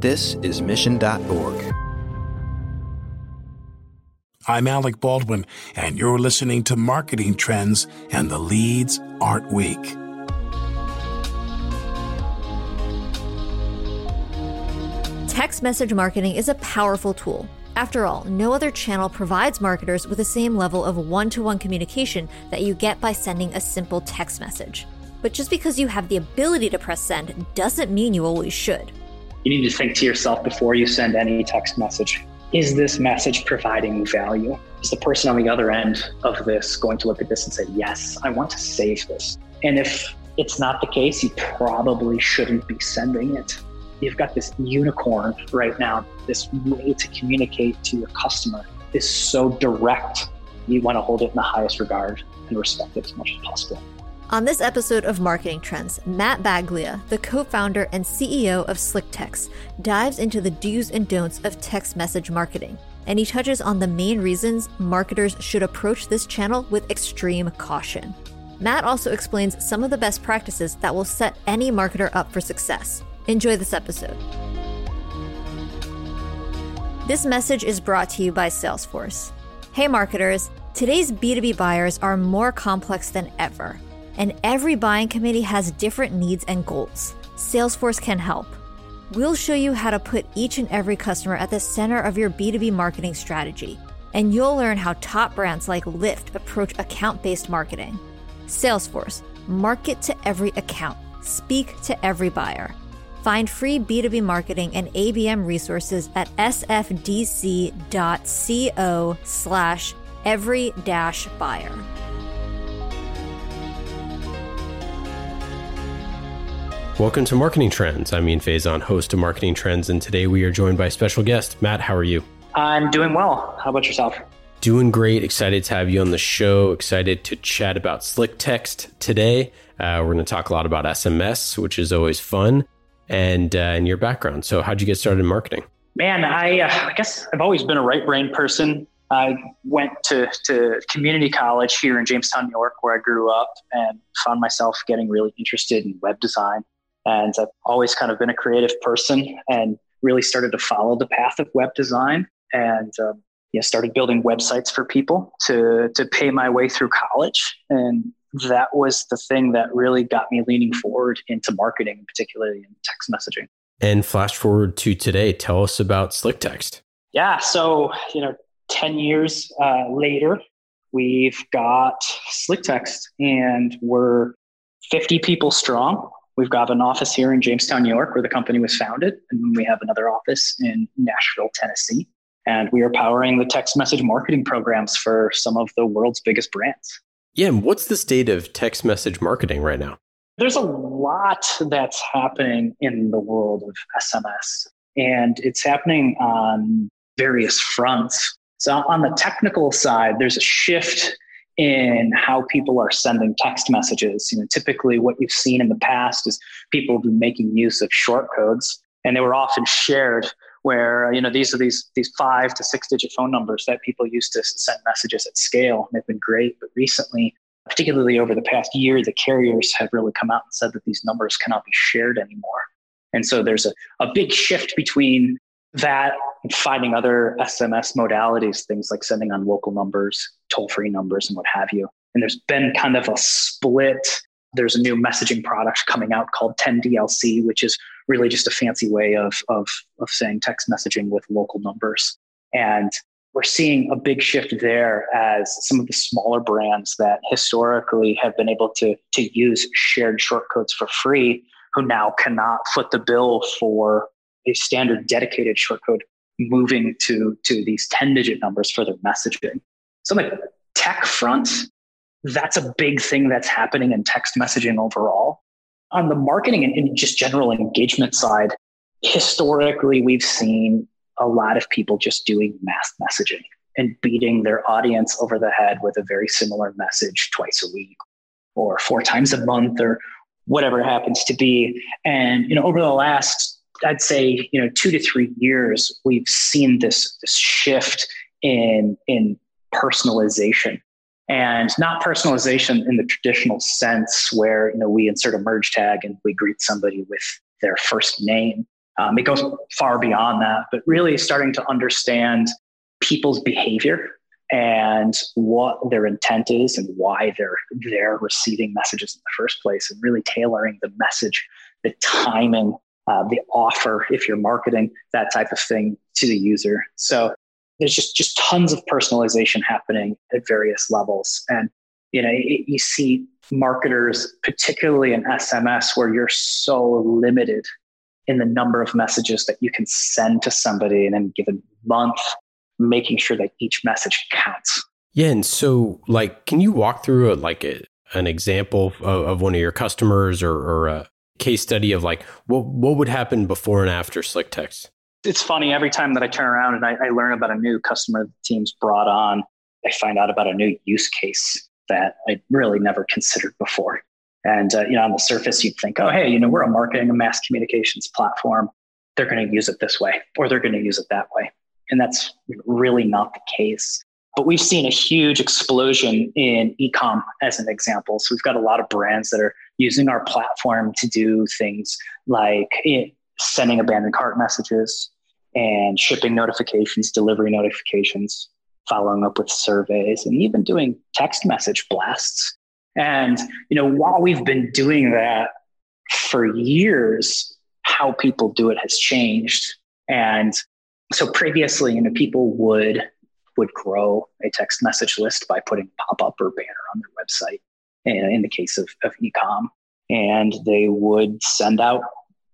This is Mission.org. I'm Alec Baldwin, and you're listening to Marketing Trends and the Leads Aren't Weak. Text message marketing is a powerful tool. After all, no other channel provides marketers with the same level of one to one communication that you get by sending a simple text message. But just because you have the ability to press send doesn't mean you always should. You need to think to yourself before you send any text message is this message providing value? Is the person on the other end of this going to look at this and say, yes, I want to save this? And if it's not the case, you probably shouldn't be sending it. You've got this unicorn right now. This way to communicate to your customer is so direct. You want to hold it in the highest regard and respect it as much as possible. On this episode of Marketing Trends, Matt Baglia, the co founder and CEO of SlickText, dives into the do's and don'ts of text message marketing. And he touches on the main reasons marketers should approach this channel with extreme caution. Matt also explains some of the best practices that will set any marketer up for success. Enjoy this episode. This message is brought to you by Salesforce. Hey, marketers, today's B2B buyers are more complex than ever and every buying committee has different needs and goals. Salesforce can help. We'll show you how to put each and every customer at the center of your B2B marketing strategy, and you'll learn how top brands like Lyft approach account based marketing. Salesforce, market to every account, speak to every buyer. Find free B2B marketing and ABM resources at sfdc.co slash every dash buyer. Welcome to Marketing Trends. I'm Ian Faison, host of Marketing Trends, and today we are joined by special guest Matt. How are you? I'm doing well. How about yourself? Doing great. Excited to have you on the show. Excited to chat about Slick Text today. Uh, we're going to talk a lot about SMS, which is always fun, and uh, and your background. So, how'd you get started in marketing? Man, I, uh, I guess I've always been a right brain person. I went to, to community college here in Jamestown, New York, where I grew up, and found myself getting really interested in web design and I've always kind of been a creative person and really started to follow the path of web design and um, yeah, started building websites for people to, to pay my way through college. And that was the thing that really got me leaning forward into marketing, particularly in text messaging. And flash forward to today, tell us about Slick Text. Yeah, so you know, ten years uh, later, we've got Slick Text and we're fifty people strong. We've got an office here in Jamestown, New York, where the company was founded, and we have another office in Nashville, Tennessee. And we are powering the text message marketing programs for some of the world's biggest brands. Yeah, and what's the state of text message marketing right now? There's a lot that's happening in the world of SMS, and it's happening on various fronts. So, on the technical side, there's a shift in how people are sending text messages. You know, typically what you've seen in the past is people have been making use of short codes, and they were often shared where you know these are these these five to six digit phone numbers that people used to send messages at scale. and They've been great, but recently, particularly over the past year, the carriers have really come out and said that these numbers cannot be shared anymore. And so there's a, a big shift between that and finding other SMS modalities, things like sending on local numbers, toll free numbers, and what have you. And there's been kind of a split. There's a new messaging product coming out called 10DLC, which is really just a fancy way of, of, of saying text messaging with local numbers. And we're seeing a big shift there as some of the smaller brands that historically have been able to, to use shared shortcodes for free, who now cannot foot the bill for a standard dedicated shortcode moving to, to these 10 digit numbers for their messaging. So, on the tech front, that's a big thing that's happening in text messaging overall. On the marketing and, just general engagement side, historically, we've seen a lot of people just doing mass messaging and beating their audience over the head with a very similar message twice a week or four times a month or whatever it happens to be. And you know, over the last I'd say you know two to three years, we've seen this this shift in in personalization and not personalization in the traditional sense where you know we insert a merge tag and we greet somebody with their first name. Um, it goes far beyond that, but really starting to understand people's behavior and what their intent is and why they're they're receiving messages in the first place and really tailoring the message the timing uh, the offer if you're marketing that type of thing to the user. So there's just just tons of personalization happening at various levels and you know it, you see marketers particularly in sms where you're so limited in the number of messages that you can send to somebody in a given month making sure that each message counts. Yeah, and so like, can you walk through a, like a, an example of, of, one of your customers or, or, a case study of like what what would happen before and after Slick Text? It's funny every time that I turn around and I, I learn about a new customer the team's brought on, I find out about a new use case that I really never considered before. And uh, you know, on the surface, you'd think, oh, hey, you know, we're a marketing and mass communications platform. They're going to use it this way, or they're going to use it that way. And that's really not the case. But we've seen a huge explosion in ecom as an example. So we've got a lot of brands that are using our platform to do things like eh, sending abandoned cart messages and shipping notifications, delivery notifications, following up with surveys, and even doing text message blasts. And you know, while we've been doing that for years, how people do it has changed. And so previously, you know, people would would grow a text message list by putting pop up or banner on their website. In, in the case of, of ecom, and they would send out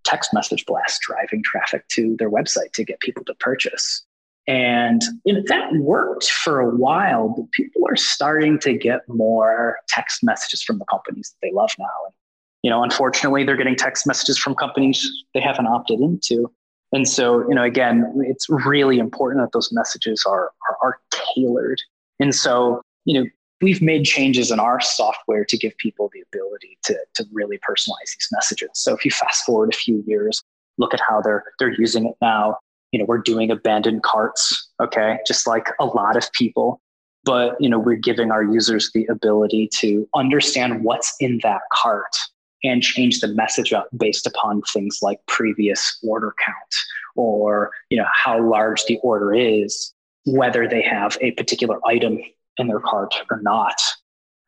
text message blasts driving traffic to their website to get people to purchase. And you know, that worked for a while, but people are starting to get more text messages from the companies that they love now. And, you know, unfortunately, they're getting text messages from companies they haven't opted into. And so, you know, again, it's really important that those messages are, are, are tailored. And so, you know, we've made changes in our software to give people the ability to, to really personalize these messages. So if you fast forward a few years, look at how they're they're using it now. You know, we're doing abandoned carts, okay, just like a lot of people. But you know, we're giving our users the ability to understand what's in that cart and change the message up based upon things like previous order count or you know how large the order is whether they have a particular item in their cart or not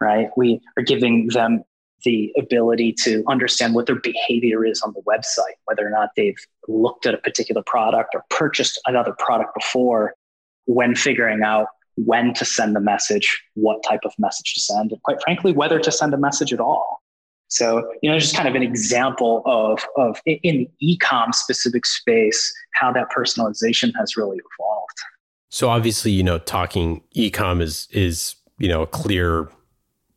right we are giving them the ability to understand what their behavior is on the website whether or not they've looked at a particular product or purchased another product before when figuring out when to send the message what type of message to send and quite frankly whether to send a message at all so, you know, just kind of an example of, of in the ecom specific space, how that personalization has really evolved. So obviously, you know, talking ecom is is, you know, a clear,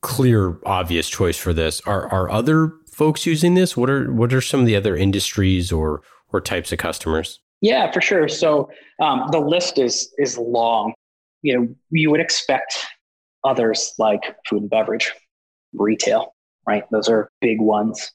clear, obvious choice for this. Are are other folks using this? What are what are some of the other industries or or types of customers? Yeah, for sure. So um, the list is is long. You know, you would expect others like food and beverage, retail, right? Those are big ones.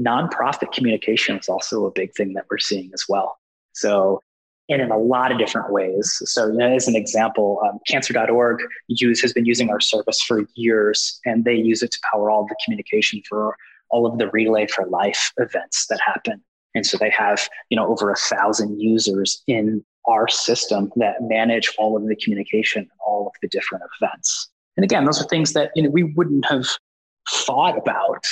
Nonprofit communication is also a big thing that we're seeing as well. So, and in a lot of different ways. So, you know, as an example, um, cancer.org use, has been using our service for years, and they use it to power all the communication for all of the Relay for Life events that happen. And so they have, you know, over a thousand users in our system that manage all of the communication, all of the different events. And again, those are things that you know we wouldn't have thought about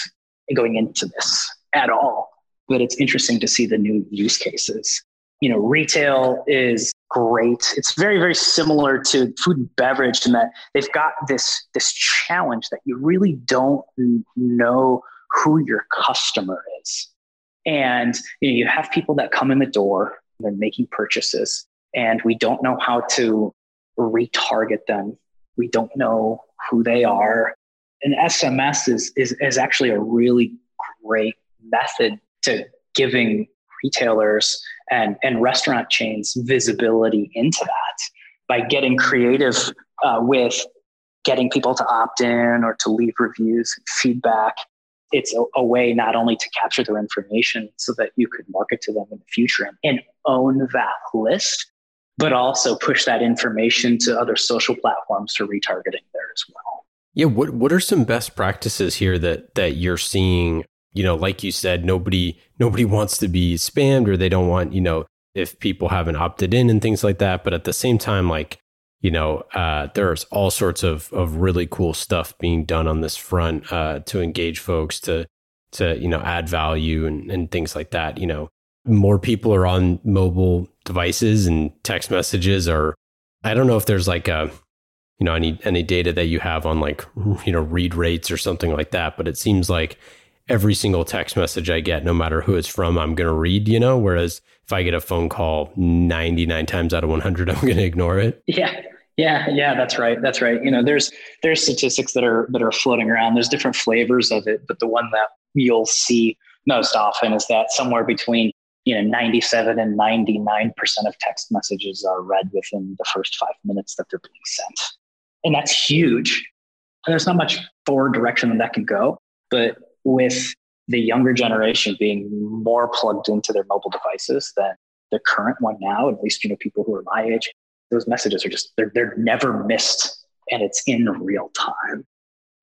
going into this at all. But it's interesting to see the new use cases. You know, retail is great. It's very, very similar to food and beverage in that they've got this this challenge that you really don't know who your customer is. And you know, you have people that come in the door, they're making purchases, and we don't know how to retarget them. We don't know who they are And SMS is, is, is actually a really great method to giving retailers and, and restaurant chains visibility into that by getting creative uh, with getting people to opt in or to leave reviews and feedback. It's a, a, way not only to capture their information so that you could market to them in the future and, and own that list, but also push that information to other social platforms for retargeting there as well. Yeah, what what are some best practices here that that you're seeing you know, like you said, nobody nobody wants to be spammed or they don't want, you know, if people haven't opted in and things like that. But at the same time, like, you know, uh, there's all sorts of of really cool stuff being done on this front uh, to engage folks to to you know add value and, and things like that. You know, more people are on mobile devices and text messages are. I don't know if there's like a you know any any data that you have on like you know read rates or something like that, but it seems like every single text message I get, no matter who it's from, I'm going to read, you know, whereas if I get a phone call 99 times out of 100, I'm going to ignore it. Yeah. Yeah, yeah, that's right. That's right. You know, there's there's statistics that are that are floating around. There's different flavors of it, but the one that you'll see most often is that somewhere between you know 97 and 99 percent of text messages are read within the first five minutes that they're being sent, and that's huge. And there's not much forward direction that that can go, but with the younger generation being more plugged into their mobile devices than the current one now, at least, you know, people who are my age, those messages are just, they're, they're never missed and it's in real time.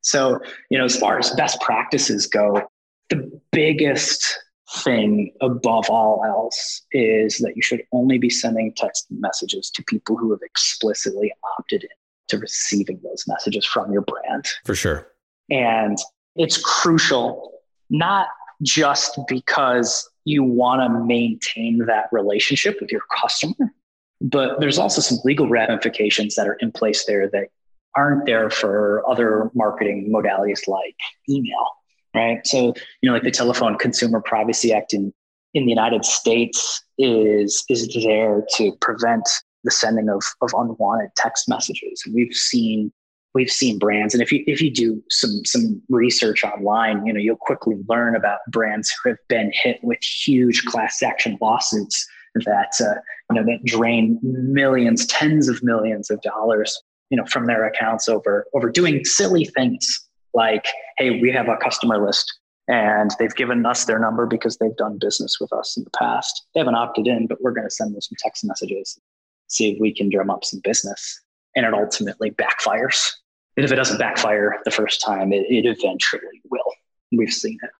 So, you know, as far as best practices go, the biggest thing above all else is that you should only be sending text messages to people who have explicitly opted in to receiving those messages from your brand. For sure. And it's crucial, not just because you want to maintain that relationship with your customer, but there's also some legal ramifications that are in place there that aren't there for other marketing modalities like email, right? So, you know, like the Telephone Consumer Privacy Act in, in the United States is, is there to prevent the sending of, of unwanted text messages. We've seen we've seen brands. And if you if you do some some research online you know you'll quickly learn about brands who have been hit with huge class action lawsuits that uh, you know that drain millions tens of millions of dollars you know from their accounts over over doing silly things like hey we have a customer list and they've given us their number because they've done business with us in the past. They haven't opted in but we're going to send them some text messages see if we can drum up some business and it ultimately backfires. And if it doesn't backfire the first time, it, it eventually will. We've seen it.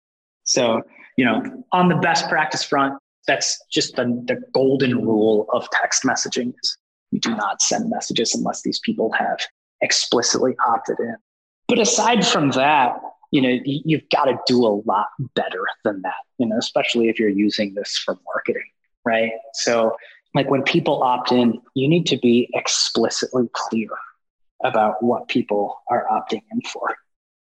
So, you know, on the best practice front, that's just the, the golden rule of text messaging is you do not send messages unless these people have explicitly opted in. But aside from that, you know, you've got to do a lot better than that, you know, especially if you're using this for marketing, right? So like when people opt in, you need to be explicitly clear about what people are opting in for,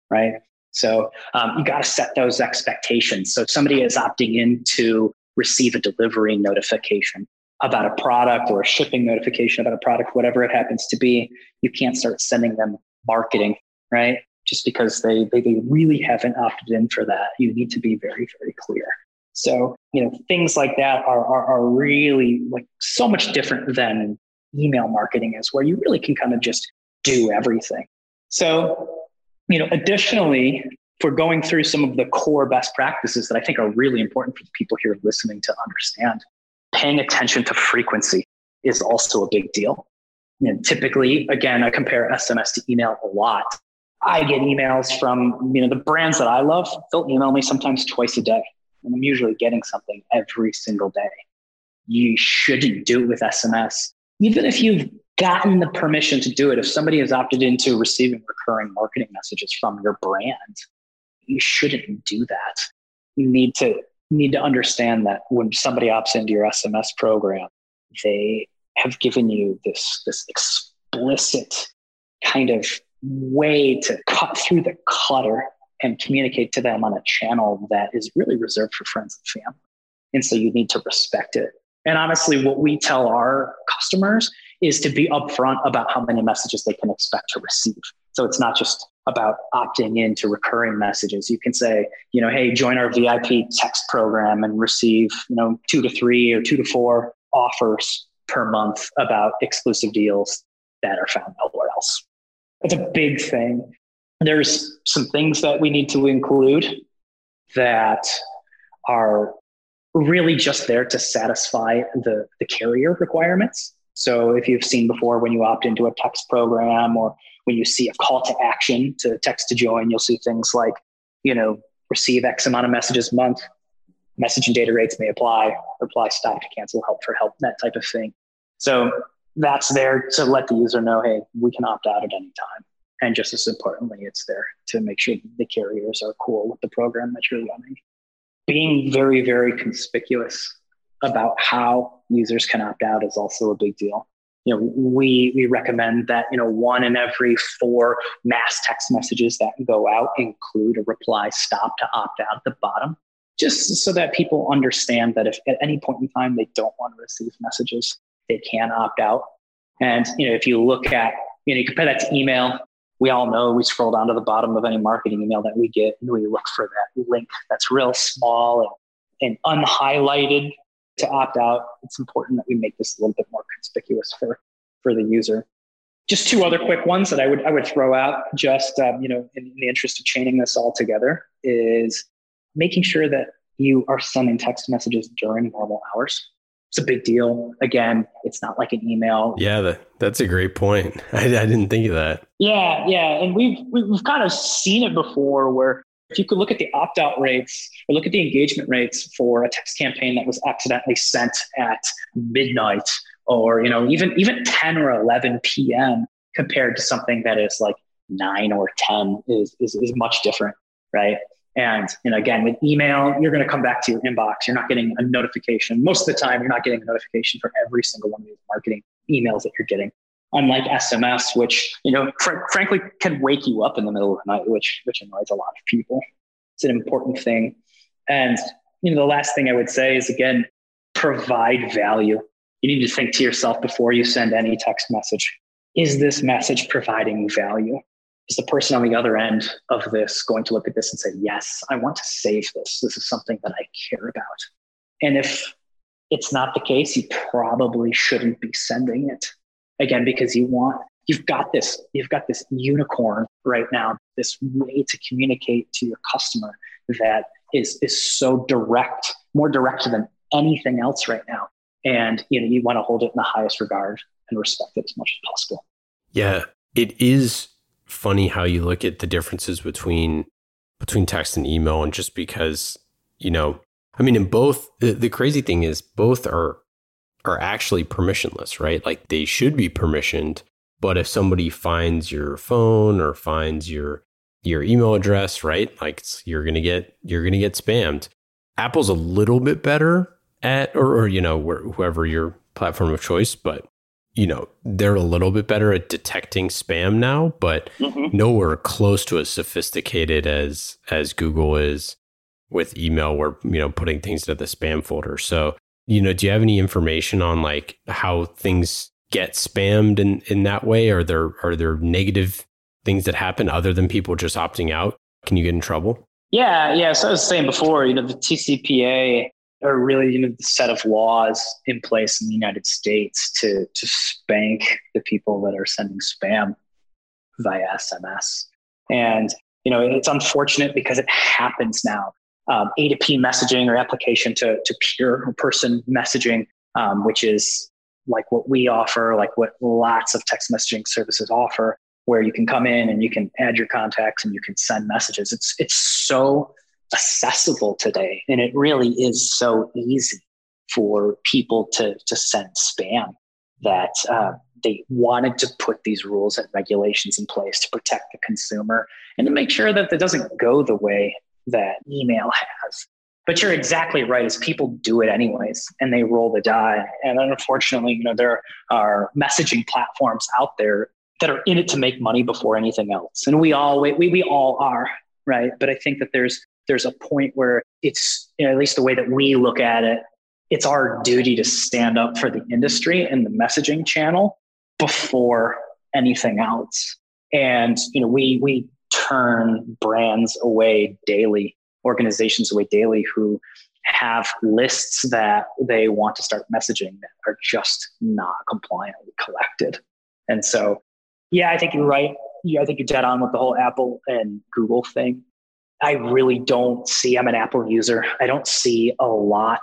right? So um, you got to set those expectations. So if somebody is opting in to receive a delivery notification about a product or a shipping notification about a product, whatever it happens to be, you can't start sending them marketing, right? Just because they, they, they really haven't opted in for that. You need to be very, very clear. So, you know, things like that are, are, are really like so much different than email marketing is, where you really can kind of just do everything. So, you know, additionally, for going through some of the core best practices that I think are really important for the people here listening to understand, paying attention to frequency is also a big deal. And typically, again, I compare SMS to email a lot. I get emails from you know the brands that I love. They'll email me sometimes twice a day and I'm usually getting something every single day. You shouldn't do it with SMS. Even if you've gotten the permission to do it, if somebody has opted into receiving recurring marketing messages from your brand, you shouldn't do that. You need to need to understand that when somebody opts into your SMS program, they have given you this, this explicit kind of way to cut through the clutter and communicate to them on a channel that is really reserved for friends and family. And so you need to respect it. And honestly, what we tell our customers is to be upfront about how many messages they can expect to receive. So it's not just about opting in to recurring messages. You can say, you know, hey, join our VIP text program and receive, you know, two to three or two to four offers per month about exclusive deals that are found nowhere else. It's a big thing there's some things that we need to include that are really just there to satisfy the, the carrier requirements. So if you've seen before when you opt into a text program or when you see a call to action to text to join, you'll see things like, you know, receive X amount of messages a month. message and data rates may apply, reply stop to cancel, help for help, that type of thing. So that's there to let the user know, hey, we can opt out at any time. And just as importantly, it's there to make sure the carriers are cool with the program that you're running. Being very, very conspicuous about how users can opt out is also a big deal. You know, we we recommend that you know one in every four mass text messages that go out include a reply stop to opt out at the bottom, just so that people understand that if at any point in time they don't want to receive messages, they can opt out. And you know, if you look at you know, you compare that to email. We all know we scroll down to the bottom of any marketing email that we get and we look for that link that's real small and, and unhighlighted to opt out, it's important that we make this a little bit more conspicuous for, for the user. Just two other quick ones that I would I would throw out, just um, you know, in, in the interest of chaining this all together, is making sure that you are sending text messages during normal hours. It's a big deal. Again, it's not like an email. Yeah, that, that's a great point. I, I didn't think of that. Yeah, yeah, and we've we've kind of seen it before where if you could look at the opt out rates or look at the engagement rates for a text campaign that was accidentally sent at midnight or you know even even 10 or 11 p.m. compared to something that is like 9 or 10 is is, is much different, right? And know, again, with email, you're going to come back to your inbox. You're not getting a notification. Most of the time, you're not getting a notification for every single one of these marketing emails that you're getting unlike SMS, which you know, fr- frankly, can wake you up in the middle of the night, which which annoys a lot of people. It's an important thing, and you know, the last thing I would say is again, provide value. You need to think to yourself before you send any text message: Is this message providing value? Is the person on the other end of this going to look at this and say, "Yes, I want to save this. This is something that I care about"? And if it's not the case, you probably shouldn't be sending it again because you want you've got this you've got this unicorn right now this way to communicate to your customer that is is so direct more direct than anything else right now and you know you want to hold it in the highest regard and respect it as much as possible yeah it is funny how you look at the differences between between text and email and just because you know i mean in both the, the crazy thing is both are are actually permissionless, right? Like they should be permissioned, but if somebody finds your phone or finds your your email address, right? Like you're to get you're to get spammed. Apple's a little bit better at or, or you know, whoever your platform of choice, but you know, they're a little bit better at detecting spam now, but mm-hmm. nowhere close to as sophisticated as as Google is with email where, you know, putting things into the spam folder. So you know, do you have any information on like how things get spammed in, in that way? Are there are there negative things that happen other than people just opting out? Can you get in trouble? Yeah, yeah. So I was saying before, you know, the TCPA are really you know the set of laws in place in the United States to to spank the people that are sending spam via SMS. And you know, it's unfortunate because it happens now um, A to P messaging or application to, to peer person messaging, um, which is like what we offer, like what lots of text messaging services offer, where you can come in and you can add your contacts and you can send messages. It's it's so accessible today, and it really is so easy for people to to send spam that uh, they wanted to put these rules and regulations in place to protect the consumer and to make sure that it doesn't go the way that email has. But you're exactly right. As people do it anyways, and they roll the die. And unfortunately, you know, there are messaging platforms out there that are in it to make money before anything else. And we all we, we all are, right? But I think that there's there's a point where it's you know, at least the way that we look at it, it's our duty to stand up for the industry and the messaging channel before anything else. And you know, we we turn brands away daily, organizations away daily who have lists that they want to start messaging that are just not compliantly collected. And so, yeah, I think you're right. Yeah, I think you're dead on with the whole Apple and Google thing. I really don't see, I'm an Apple user. I don't see a lot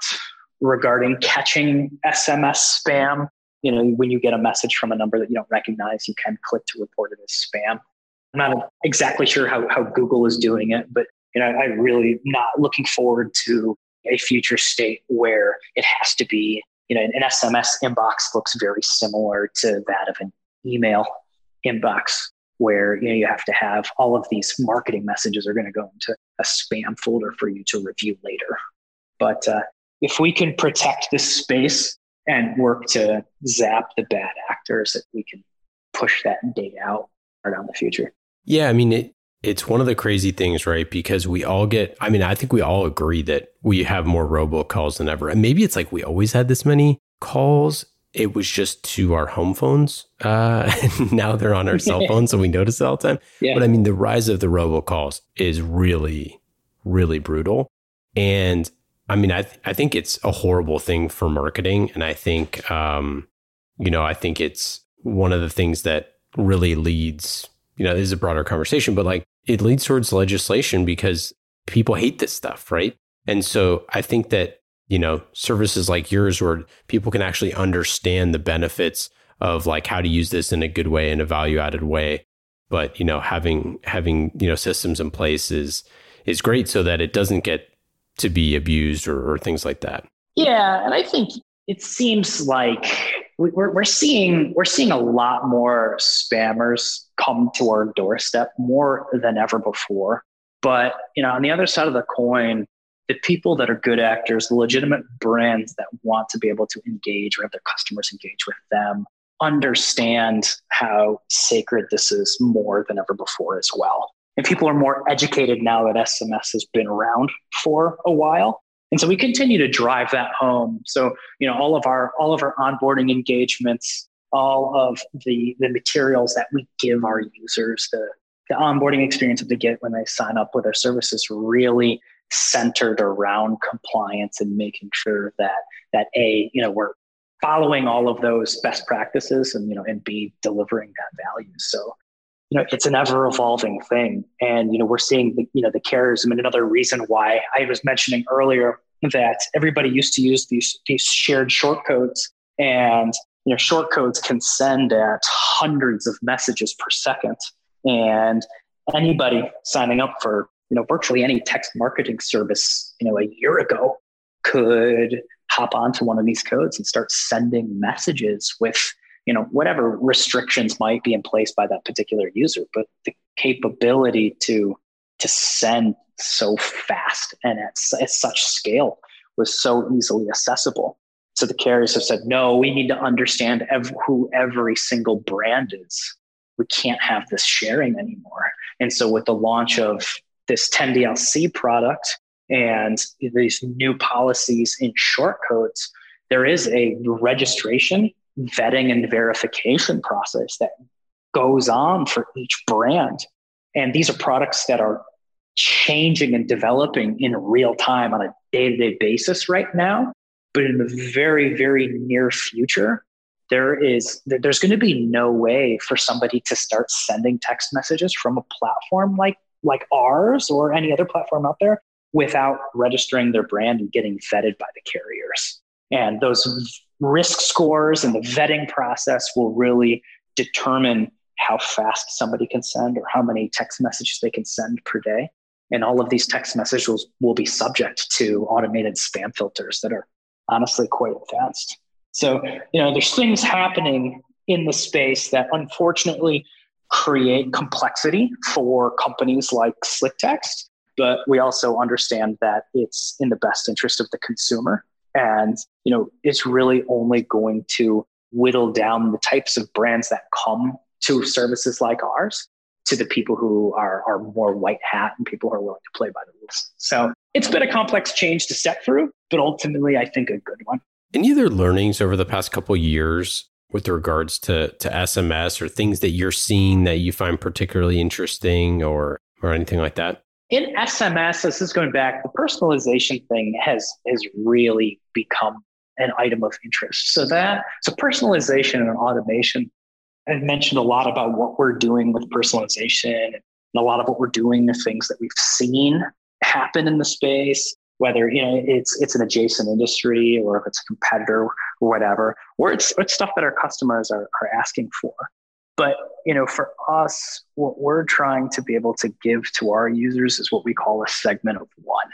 regarding catching SMS spam. You know, when you get a message from a number that you don't recognize, you can click to report it as spam. I'm not exactly sure how, how Google is doing it, but you know, I really not looking forward to a future state where it has to be, you know, an SMS inbox looks very similar to that of an email inbox where you know you have to have all of these marketing messages are going to go into a spam folder for you to review later. But uh, if we can protect this space and work to zap the bad actors, that we can push that data out around the future. Yeah, I mean it. It's one of the crazy things, right? Because we all get, I mean, I think we all agree that we have more robocalls than ever. And maybe it's like we always had this many calls it was just to our home phones. Uh, now they're on our cell phones, so we notice it all the time. Yeah. But I mean, the rise of the robocalls is really, really brutal. And I mean, I th- I think it's a horrible thing for marketing, and I think, um, you know, I think it's one of the things that really leads. You know, this is a broader conversation, but like it leads towards legislation because people hate this stuff, right? And so I think that you know, services like yours where people can actually understand the benefits of like how to use this in a good way in a value added way. But, you know, having having, you know, systems in place is is great so that it doesn't get to be abused or, or things like that. Yeah. And I think it seems like we're, we're seeing we're seeing a lot more spammers come to our doorstep more than ever before. But you know, on the other side of the coin, the people that are good actors, the legitimate brands that want to be able to engage or have their customers engage with them, understand how sacred this is more than ever before as well. And people are more educated now that SMS has been around for a while. And so we continue to drive that home. So, you know, all of our all of our onboarding engagements, all of the the materials that we give our users, the the onboarding experience that they get when they sign up with our services really centered around compliance and making sure that that a you know we're following all of those best practices and you know and b delivering that value. So you know it's an ever evolving thing. And you know we're seeing the you know the carriers. I mean another reason why I was mentioning earlier that everybody used to use these these shared short codes and you know short codes can send at hundreds of messages per second. And anybody signing up for you know, virtually any text marketing service, you know, a year ago could hop onto one of these codes and start sending messages with, you know, whatever restrictions might be in place by that particular user. But the capability to to send so fast and at, at such scale was so easily accessible. So the carriers have said, no, we need to understand ev- who every single brand is. We can't have this sharing anymore. And so with the launch of this 10DLC product and these new policies in short codes, there is a registration, vetting, and verification process that goes on for each brand. And these are products that are changing and developing in real time on a day to day basis right now. But in the very, very near future, there is there's going to be no way for somebody to start sending text messages from a platform like like ours or any other platform out there without registering their brand and getting vetted by the carriers. And those risk scores and the vetting process will really determine how fast somebody can send or how many text messages they can send per day. And all of these text messages will be subject to automated spam filters that are honestly quite advanced. So, you know, there's things happening in the space that unfortunately create complexity for companies like SlickText, but we also understand that it's in the best interest of the consumer. And, you know, it's really only going to whittle down the types of brands that come to services like ours to the people who are, are more white hat and people who are willing to play by the rules. So it's been a complex change to set through, but ultimately, I think a good one. Any other learnings over the past couple years with regards to to SMS or things that you're seeing that you find particularly interesting or or anything like that? In SMS, this is going back, the personalization thing has has really become an item of interest. So that so personalization and automation. I've mentioned a lot about what we're doing with personalization and a lot of what we're doing, the things that we've seen happen in the space whether you know it's it's an adjacent industry or if it's a competitor or whatever, or it's it's stuff that our customers are, are asking for. But you know, for us, what we're trying to be able to give to our users is what we call a segment of one,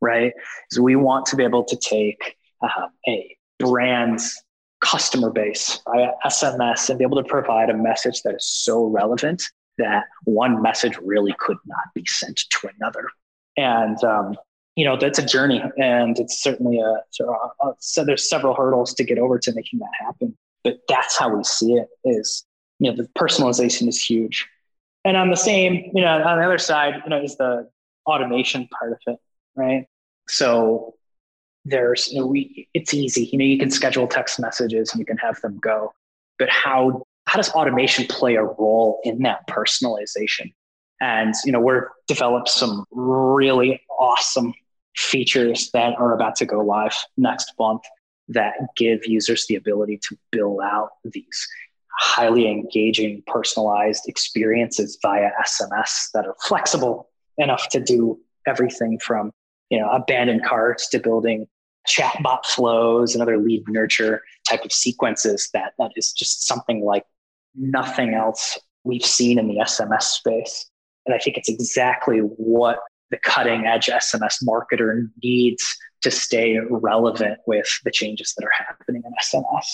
right? So we want to be able to take uh, a brand's customer base via SMS and be able to provide a message that is so relevant that one message really could not be sent to another. And um, you know that's a journey, and it's certainly a, a, a uh, so there's several hurdles to get over to making that happen. But that's how we see it. Is you know the personalization is huge, and on the same you know on the other side you know is the automation part of it, right? So there's you know, we it's easy you know you can schedule text messages and you can have them go but how how does automation play a role in that personalization and you know we're developed some really awesome features that are about to go live next month that give users the ability to build out these highly engaging personalized experiences via sms that are flexible enough to do everything from you know abandoned carts to building chatbot flows and other lead nurture type of sequences that that is just something like nothing else we've seen in the SMS space. And I think it's exactly what the cutting edge SMS marketer needs to stay relevant with the changes that are happening in SMS.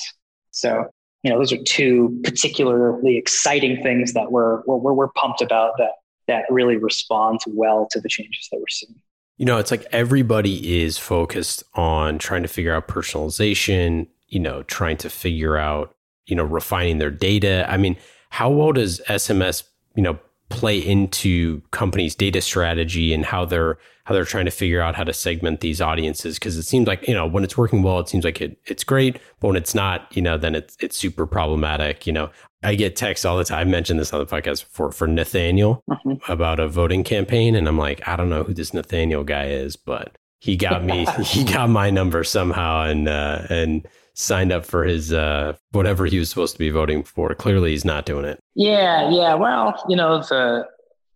So, you know, those are two particularly exciting things that we're, we're, we're pumped about that, that really responds well to the changes that we're seeing. You know, it's like everybody is focused on trying to figure out personalization, you know, trying to figure out, you know, refining their data. I mean, how well does SMS, you know, play into companies' data strategy and how they're how they're trying to figure out how to segment these audiences? Because it seems like, you know, when it's working well, it seems like it, it's great. But when it's not, you know, then it's it's super problematic. You know, I get texts all the time. I mentioned this on the podcast for for Nathaniel mm-hmm. about a voting campaign, and I'm like, I don't know who this Nathaniel guy is, but he got me. he got my number somehow, and uh, and signed up for his uh, whatever he was supposed to be voting for. Clearly, he's not doing it. Yeah, yeah. Well, you know the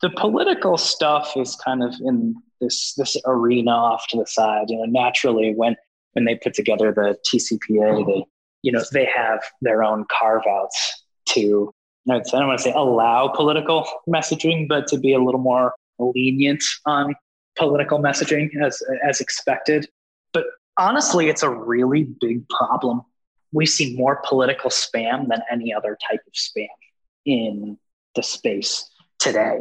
the political stuff is kind of in this this arena off to the side. You know, naturally when when they put together the TCPA, they you know they have their own carve outs to, I don't want to say allow political messaging, but to be a little more lenient on political messaging as, as expected. Honestly, it's a really big problem. We see more political spam than any other type of spam in the space today.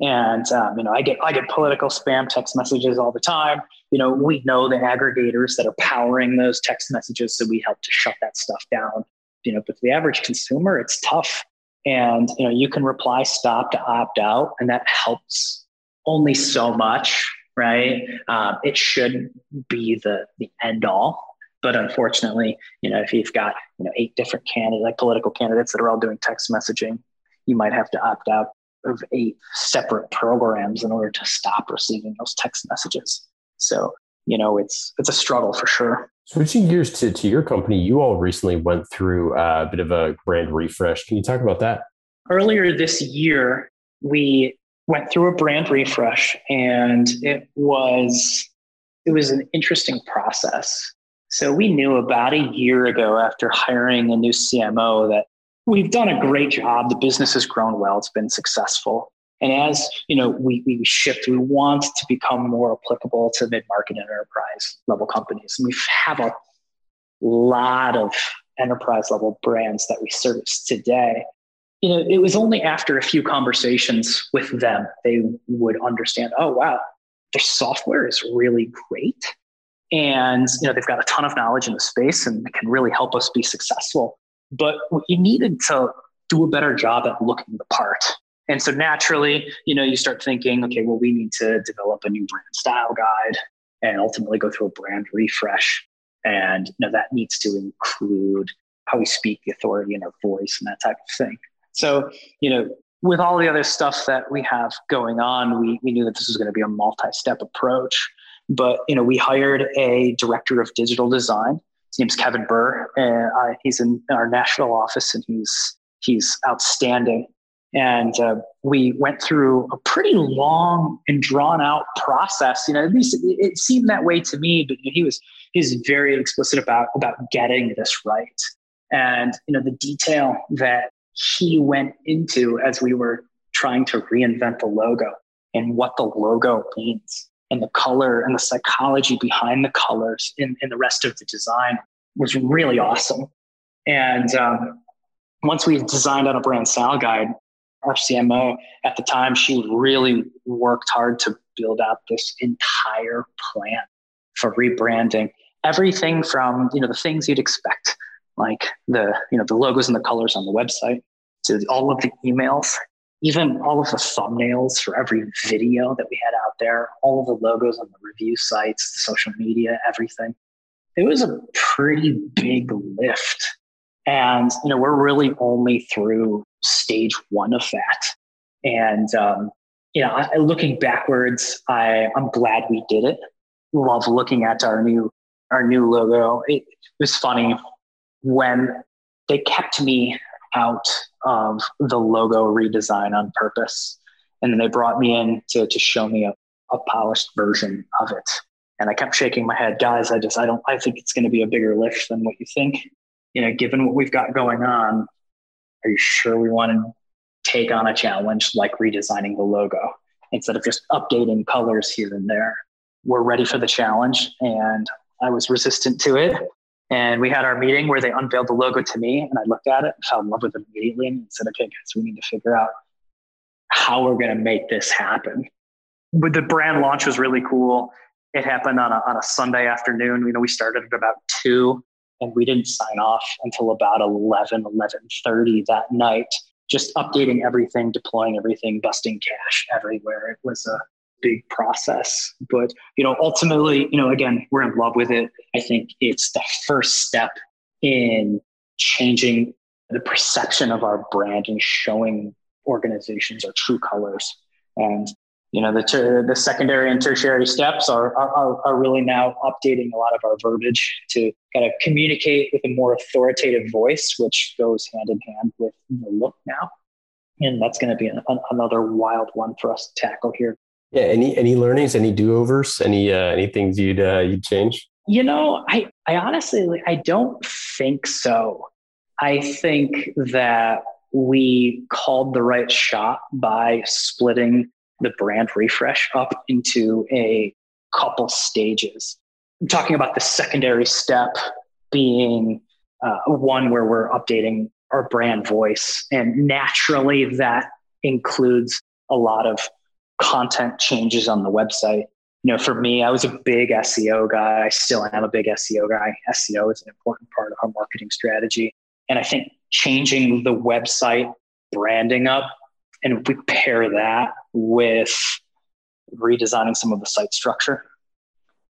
And um, you know, I get I get political spam text messages all the time. You know, we know the aggregators that are powering those text messages, so we help to shut that stuff down you know, but the average consumer, it's tough. And you know, you can reply stop to opt out, and that helps only so much, right? Um, it should be the the end all. But unfortunately, you know, if you've got you know eight different candidates, like political candidates that are all doing text messaging, you might have to opt out of eight separate programs in order to stop receiving those text messages. So you know, it's it's a struggle for sure. Switching gears to, to your company, you all recently went through a bit of a brand refresh. Can you talk about that? Earlier this year, we went through a brand refresh and it was it was an interesting process. So we knew about a year ago after hiring a new CMO that we've done a great job. The business has grown well. It's been successful. And as you know, we, we shift, we want to become more applicable to mid-market enterprise level companies. And we have a lot of enterprise level brands that we service today. You know, it was only after a few conversations with them they would understand, oh wow, their software is really great. And you know, they've got a ton of knowledge in the space and can really help us be successful. But we needed to do a better job at looking the part and so naturally, you know, you start thinking, okay, well, we need to develop a new brand style guide and ultimately go through a brand refresh. And you know, that needs to include how we speak, the authority in our voice, and that type of thing. So, you know, with all the other stuff that we have going on, we, we knew that this was going to be a multi-step approach. But you know, we hired a director of digital design. His name's Kevin Burr, and uh, he's in our Nashville office, and he's he's outstanding. And uh, we went through a pretty long and drawn out process. You know, at least it, it seemed that way to me. But he was he was very explicit about about getting this right. And you know, the detail that he went into as we were trying to reinvent the logo and what the logo means and the color and the psychology behind the colors in, in the rest of the design was really awesome. And um, once we designed on a brand style guide, our CMO at the time, she really worked hard to build out this entire plan for rebranding. Everything from you know the things you'd expect, like the you know the logos and the colors on the website, to all of the emails, even all of the thumbnails for every video that we had out there, all of the logos on the review sites, the social media, everything. It was a pretty big lift. And you know we're really only through stage one of that. And um, you know, I, looking backwards, I, I'm glad we did it. Love looking at our new our new logo. It, it was funny when they kept me out of the logo redesign on purpose, and then they brought me in to to show me a, a polished version of it. And I kept shaking my head, guys. I just I don't I think it's going to be a bigger lift than what you think. You know, given what we've got going on, are you sure we want to take on a challenge like redesigning the logo instead of just updating colors here and there? We're ready for the challenge. And I was resistant to it. And we had our meeting where they unveiled the logo to me, and I looked at it, and fell in love with it immediately, and said, okay, guys, we need to figure out how we're going to make this happen. But the brand launch was really cool. It happened on a, on a Sunday afternoon. You know, we started at about two and we didn't sign off until about 11 11.30 that night just updating everything deploying everything busting cache everywhere it was a big process. But you know ultimately you know again we're in love with it. I think it's the first step in changing the perception of our brand and showing organizations our true colors. And you know the ter- the secondary and tertiary steps are, are are really now updating a lot of our verbiage to kind of communicate with a more authoritative voice which goes hand in hand with the look now. And that's going to be an, an, another wild one for us to tackle here yeah any any learnings any do-overs any uh, any things you'd uh, you'd change you know i i honestly i don't think so i think that we called the right shot by splitting the brand refresh up into a couple stages. I'm talking about the secondary step being uh, one where we're updating our brand voice. And naturally, that includes a lot of content changes on the website. You know, for me, I was a big SEO guy. I still am a big SEO guy. SEO is an important part of our marketing strategy. And I think changing the website branding up and we pair that with redesigning some of the site structure,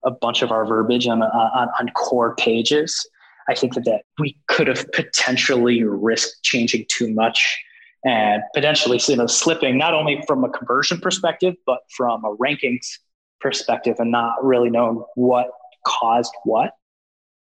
a bunch of our verbiage on, on, on core pages, I think that, that we could have potentially risked changing too much and potentially you know, slipping not only from a conversion perspective, but from a rankings perspective and not really knowing what caused what.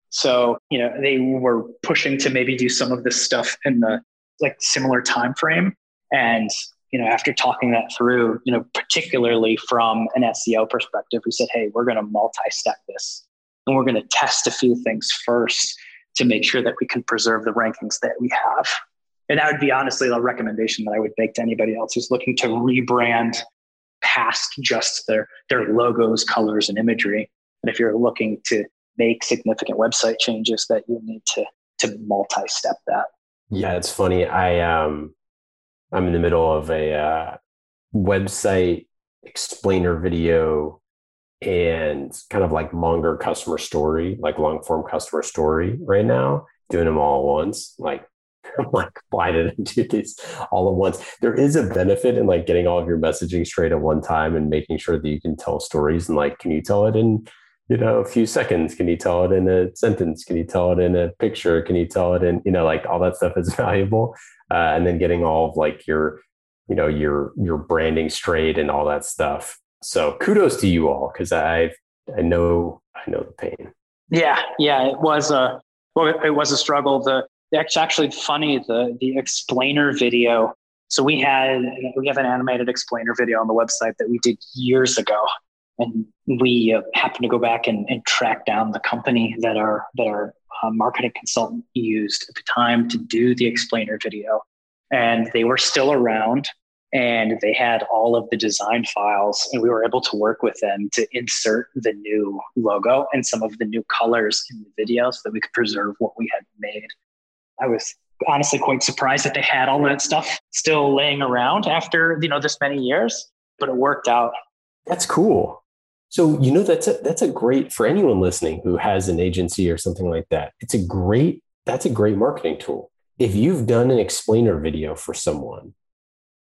So, you know, they were pushing to maybe do some of this stuff in the like similar time frame. And you know, after talking that through, you know, particularly from an SEO perspective, we said, hey, we're going to multi-step this and we're going to test a few things first to make sure that we can preserve the rankings that we have. And that would be honestly the recommendation that I would make to anybody else who's looking to rebrand past just their their logos, colors, and imagery. And if you're looking to make significant website changes, that you need to to multi-step that. Yeah, it's funny. I um I'm in the middle of a uh, website explainer video and kind of like longer customer story, like long form customer story right now, doing them all at once. Like, I'm like, why did I do this all at once? There is a benefit in like getting all of your messaging straight at one time and making sure that you can tell stories. And like, can you tell it in, you know, a few seconds? Can you tell it in a sentence? Can you tell it in a picture? Can you tell it in, you know, like all that stuff is valuable uh, and then getting all of like your you know your your branding straight and all that stuff so kudos to you all because i i know i know the pain yeah yeah it was a well it was a struggle the it's actually funny the the explainer video. So we had we have an animated explainer video on the website that we did years ago. And we uh, happened to go back and, and track down the company that our that our uh, marketing consultant used at the time to do the explainer video. and they were still around and they had all of the design files and we were able to work with them to insert the new logo and some of the new colors in the video so that we could preserve what we had made i was honestly quite surprised that they had all that stuff still laying around after you know this many years but it worked out. That's cool. So you know that's a that's a great for anyone listening who has an agency or something like that it's a great that's a great marketing tool. If you've done an explainer video for someone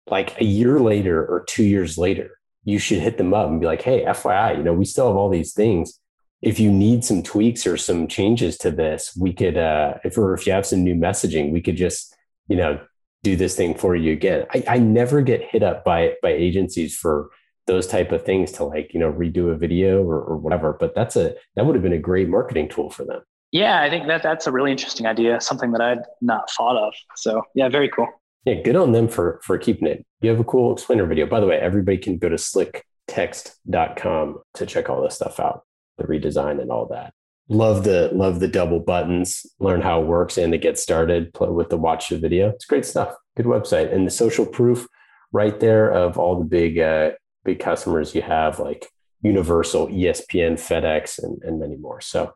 like a year later or two years later, you should hit them up and be like, hey, FYI, you know, we still have all these things. If you need some tweaks or some changes to this, we could, uh, if or if you have some new messaging, we could just, you know, do this thing for you again. I, I never get hit up by by agencies for those type of things to like, you know, redo a video or, or whatever. But that's a that would have been a great marketing tool for them. Yeah, I think that that's a really interesting idea, something that I'd not thought of. So yeah, very cool. Yeah, good on them for for keeping it. You have a cool explainer video. By the way, everybody can go to slicktext.com to check all this stuff out, the redesign and all that. Love the love the double buttons, learn how it works and to get started play with the watch the video. It's great stuff. Good website. And the social proof right there of all the big uh, big customers you have like Universal, ESPN, FedEx, and, and many more. So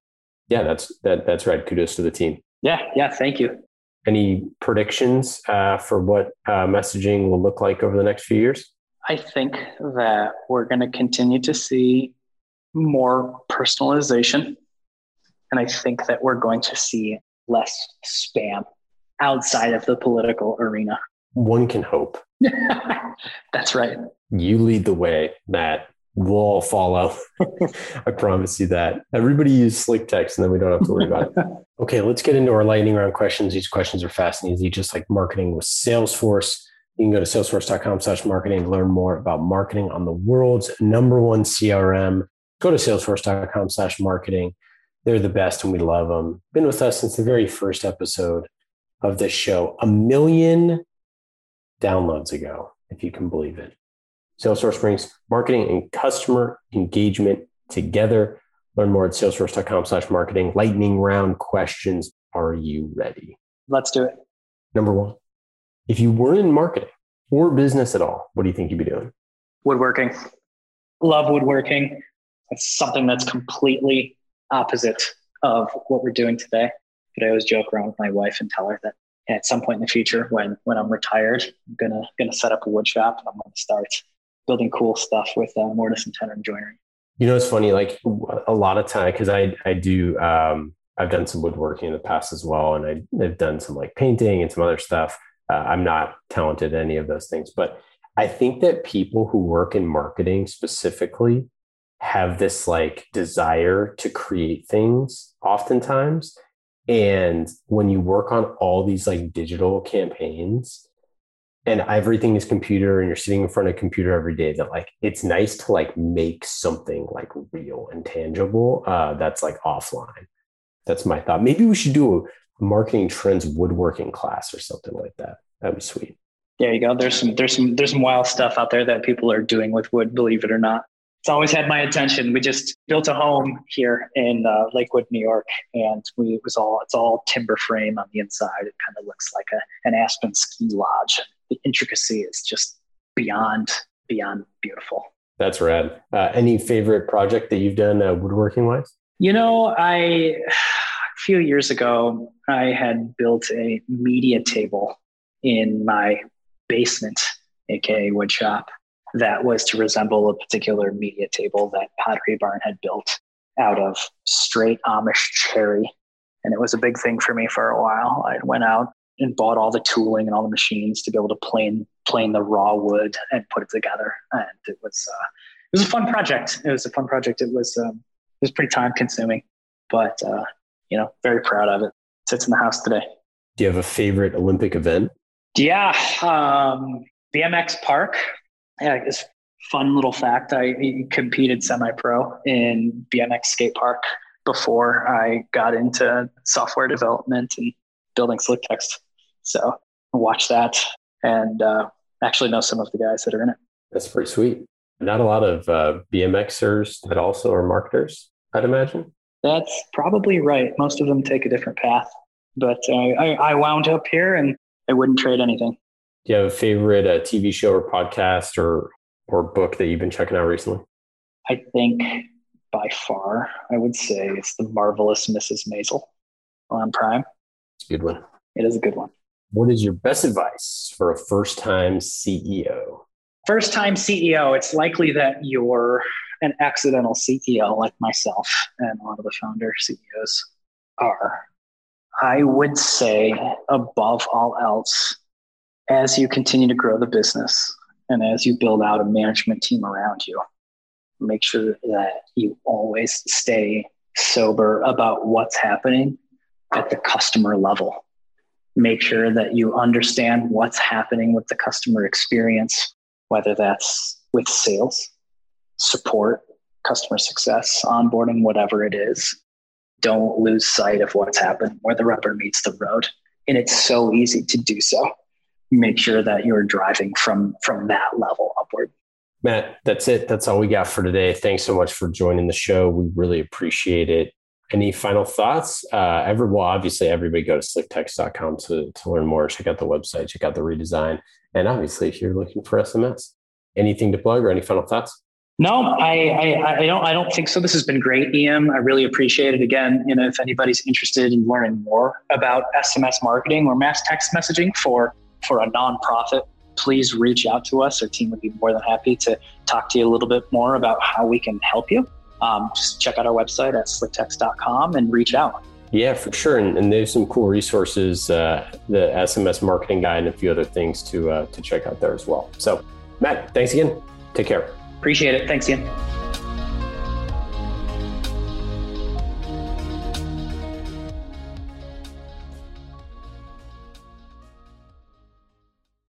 yeah, that's that that's right. Kudos to the team. Yeah, yeah, thank you any predictions uh, for what uh, messaging will look like over the next few years? I think that we're going to continue to see more personalization. And I think that we're going to see less spam outside of the political arena. One can hope. That's right. You lead the way, Matt we'll all follow. I promise you that. Everybody use SlickText and then we don't have to worry about it. Okay, let's get into our lightning round questions. These questions are fast and easy, just like marketing with Salesforce. You can go to salesforce.com slash marketing to learn more about marketing on the world's number one CRM. Go to salesforce.com slash marketing. They're the best and we love them. Been with us since the very first episode of this show, a million downloads ago, if you can believe it. Salesforce brings marketing and customer engagement together. Learn more at salesforce.com slash marketing. Lightning round questions. Are you ready? Let's do it. Number one, if you weren't in marketing or business at all, what do you think you'd be doing? Woodworking. Love woodworking. It's something that's completely opposite of what we're doing today. But I always joke around with my wife and tell her that at some point in the future, when when I'm retired, I'm gonna gonna set up a wood shop and I'm gonna start building cool stuff with uh, mortise and tenon joinery. You know, it's funny. Like a lot of time, because I I do um, I've done some woodworking in the past as well, and I, have done some like painting and some other stuff. Uh, I'm not talented at any of those things, but I think that people who work in marketing specifically have this like desire to create things oftentimes. And when you work on all these like digital campaigns, and everything is computer and you're sitting in front of a computer every day that like it's nice to like make something like real and tangible uh, that's like offline. That's my thought. Maybe we should do a marketing trends woodworking class or something like that. That'd be sweet. There you go. There's some there's some there's some wild stuff out there that people are doing with wood believe it or not it's always had my attention. We just built a home here in uh, Lakewood, New York, and we it was all it's all timber frame on the inside. It kind of looks like a, an Aspen ski lodge. The intricacy is just beyond beyond beautiful. That's rad. Uh, any favorite project that you've done uh, woodworking wise? You know, I a few years ago I had built a media table in my basement, aka wood shop that was to resemble a particular media table that Pottery Barn had built out of straight Amish cherry. And it was a big thing for me for a while. I went out and bought all the tooling and all the machines to be able to plane plane the raw wood and put it together. And it was uh, it was a fun project. It was a fun project. It was um, it was pretty time consuming, but uh, you know, very proud of it. Sits in the house today. Do you have a favorite Olympic event? Yeah, um, BMX Park yeah, it's fun little fact. I competed semi-pro in BMX skate park before I got into software development and building SlickText. So watch that and uh, actually know some of the guys that are in it. That's pretty sweet. Not a lot of uh, BMXers that also are marketers, I'd imagine. That's probably right. Most of them take a different path, but uh, I, I wound up here and I wouldn't trade anything. Do you have a favorite uh, TV show or podcast or or book that you've been checking out recently? I think by far, I would say it's the marvelous Mrs. Maisel on Prime. It's a good one. It is a good one. What is your best advice for a first time CEO? First time CEO, it's likely that you're an accidental CEO like myself and a lot of the founder CEOs are. I would say, above all else, as you continue to grow the business and as you build out a management team around you, make sure that you always stay sober about what's happening at the customer level. Make sure that you understand what's happening with the customer experience, whether that's with sales, support, customer success, onboarding, whatever it is. Don't lose sight of what's happening where the rubber meets the road. And it's so easy to do so. Make sure that you're driving from from that level upward. Matt, that's it. That's all we got for today. Thanks so much for joining the show. We really appreciate it. Any final thoughts? Uh, every, well, obviously, everybody go to slicktext.com to, to learn more. Check out the website, check out the redesign. And obviously, if you're looking for SMS, anything to plug or any final thoughts? No, I, I, I don't I don't think so. This has been great, Ian. I really appreciate it. Again, you know, if anybody's interested in learning more about SMS marketing or mass text messaging for for a nonprofit, please reach out to us. Our team would be more than happy to talk to you a little bit more about how we can help you. Um, just check out our website at slicktext.com and reach out. Yeah, for sure. And, and there's some cool resources, uh, the SMS marketing guide, and a few other things to uh, to check out there as well. So, Matt, thanks again. Take care. Appreciate it. Thanks, Ian.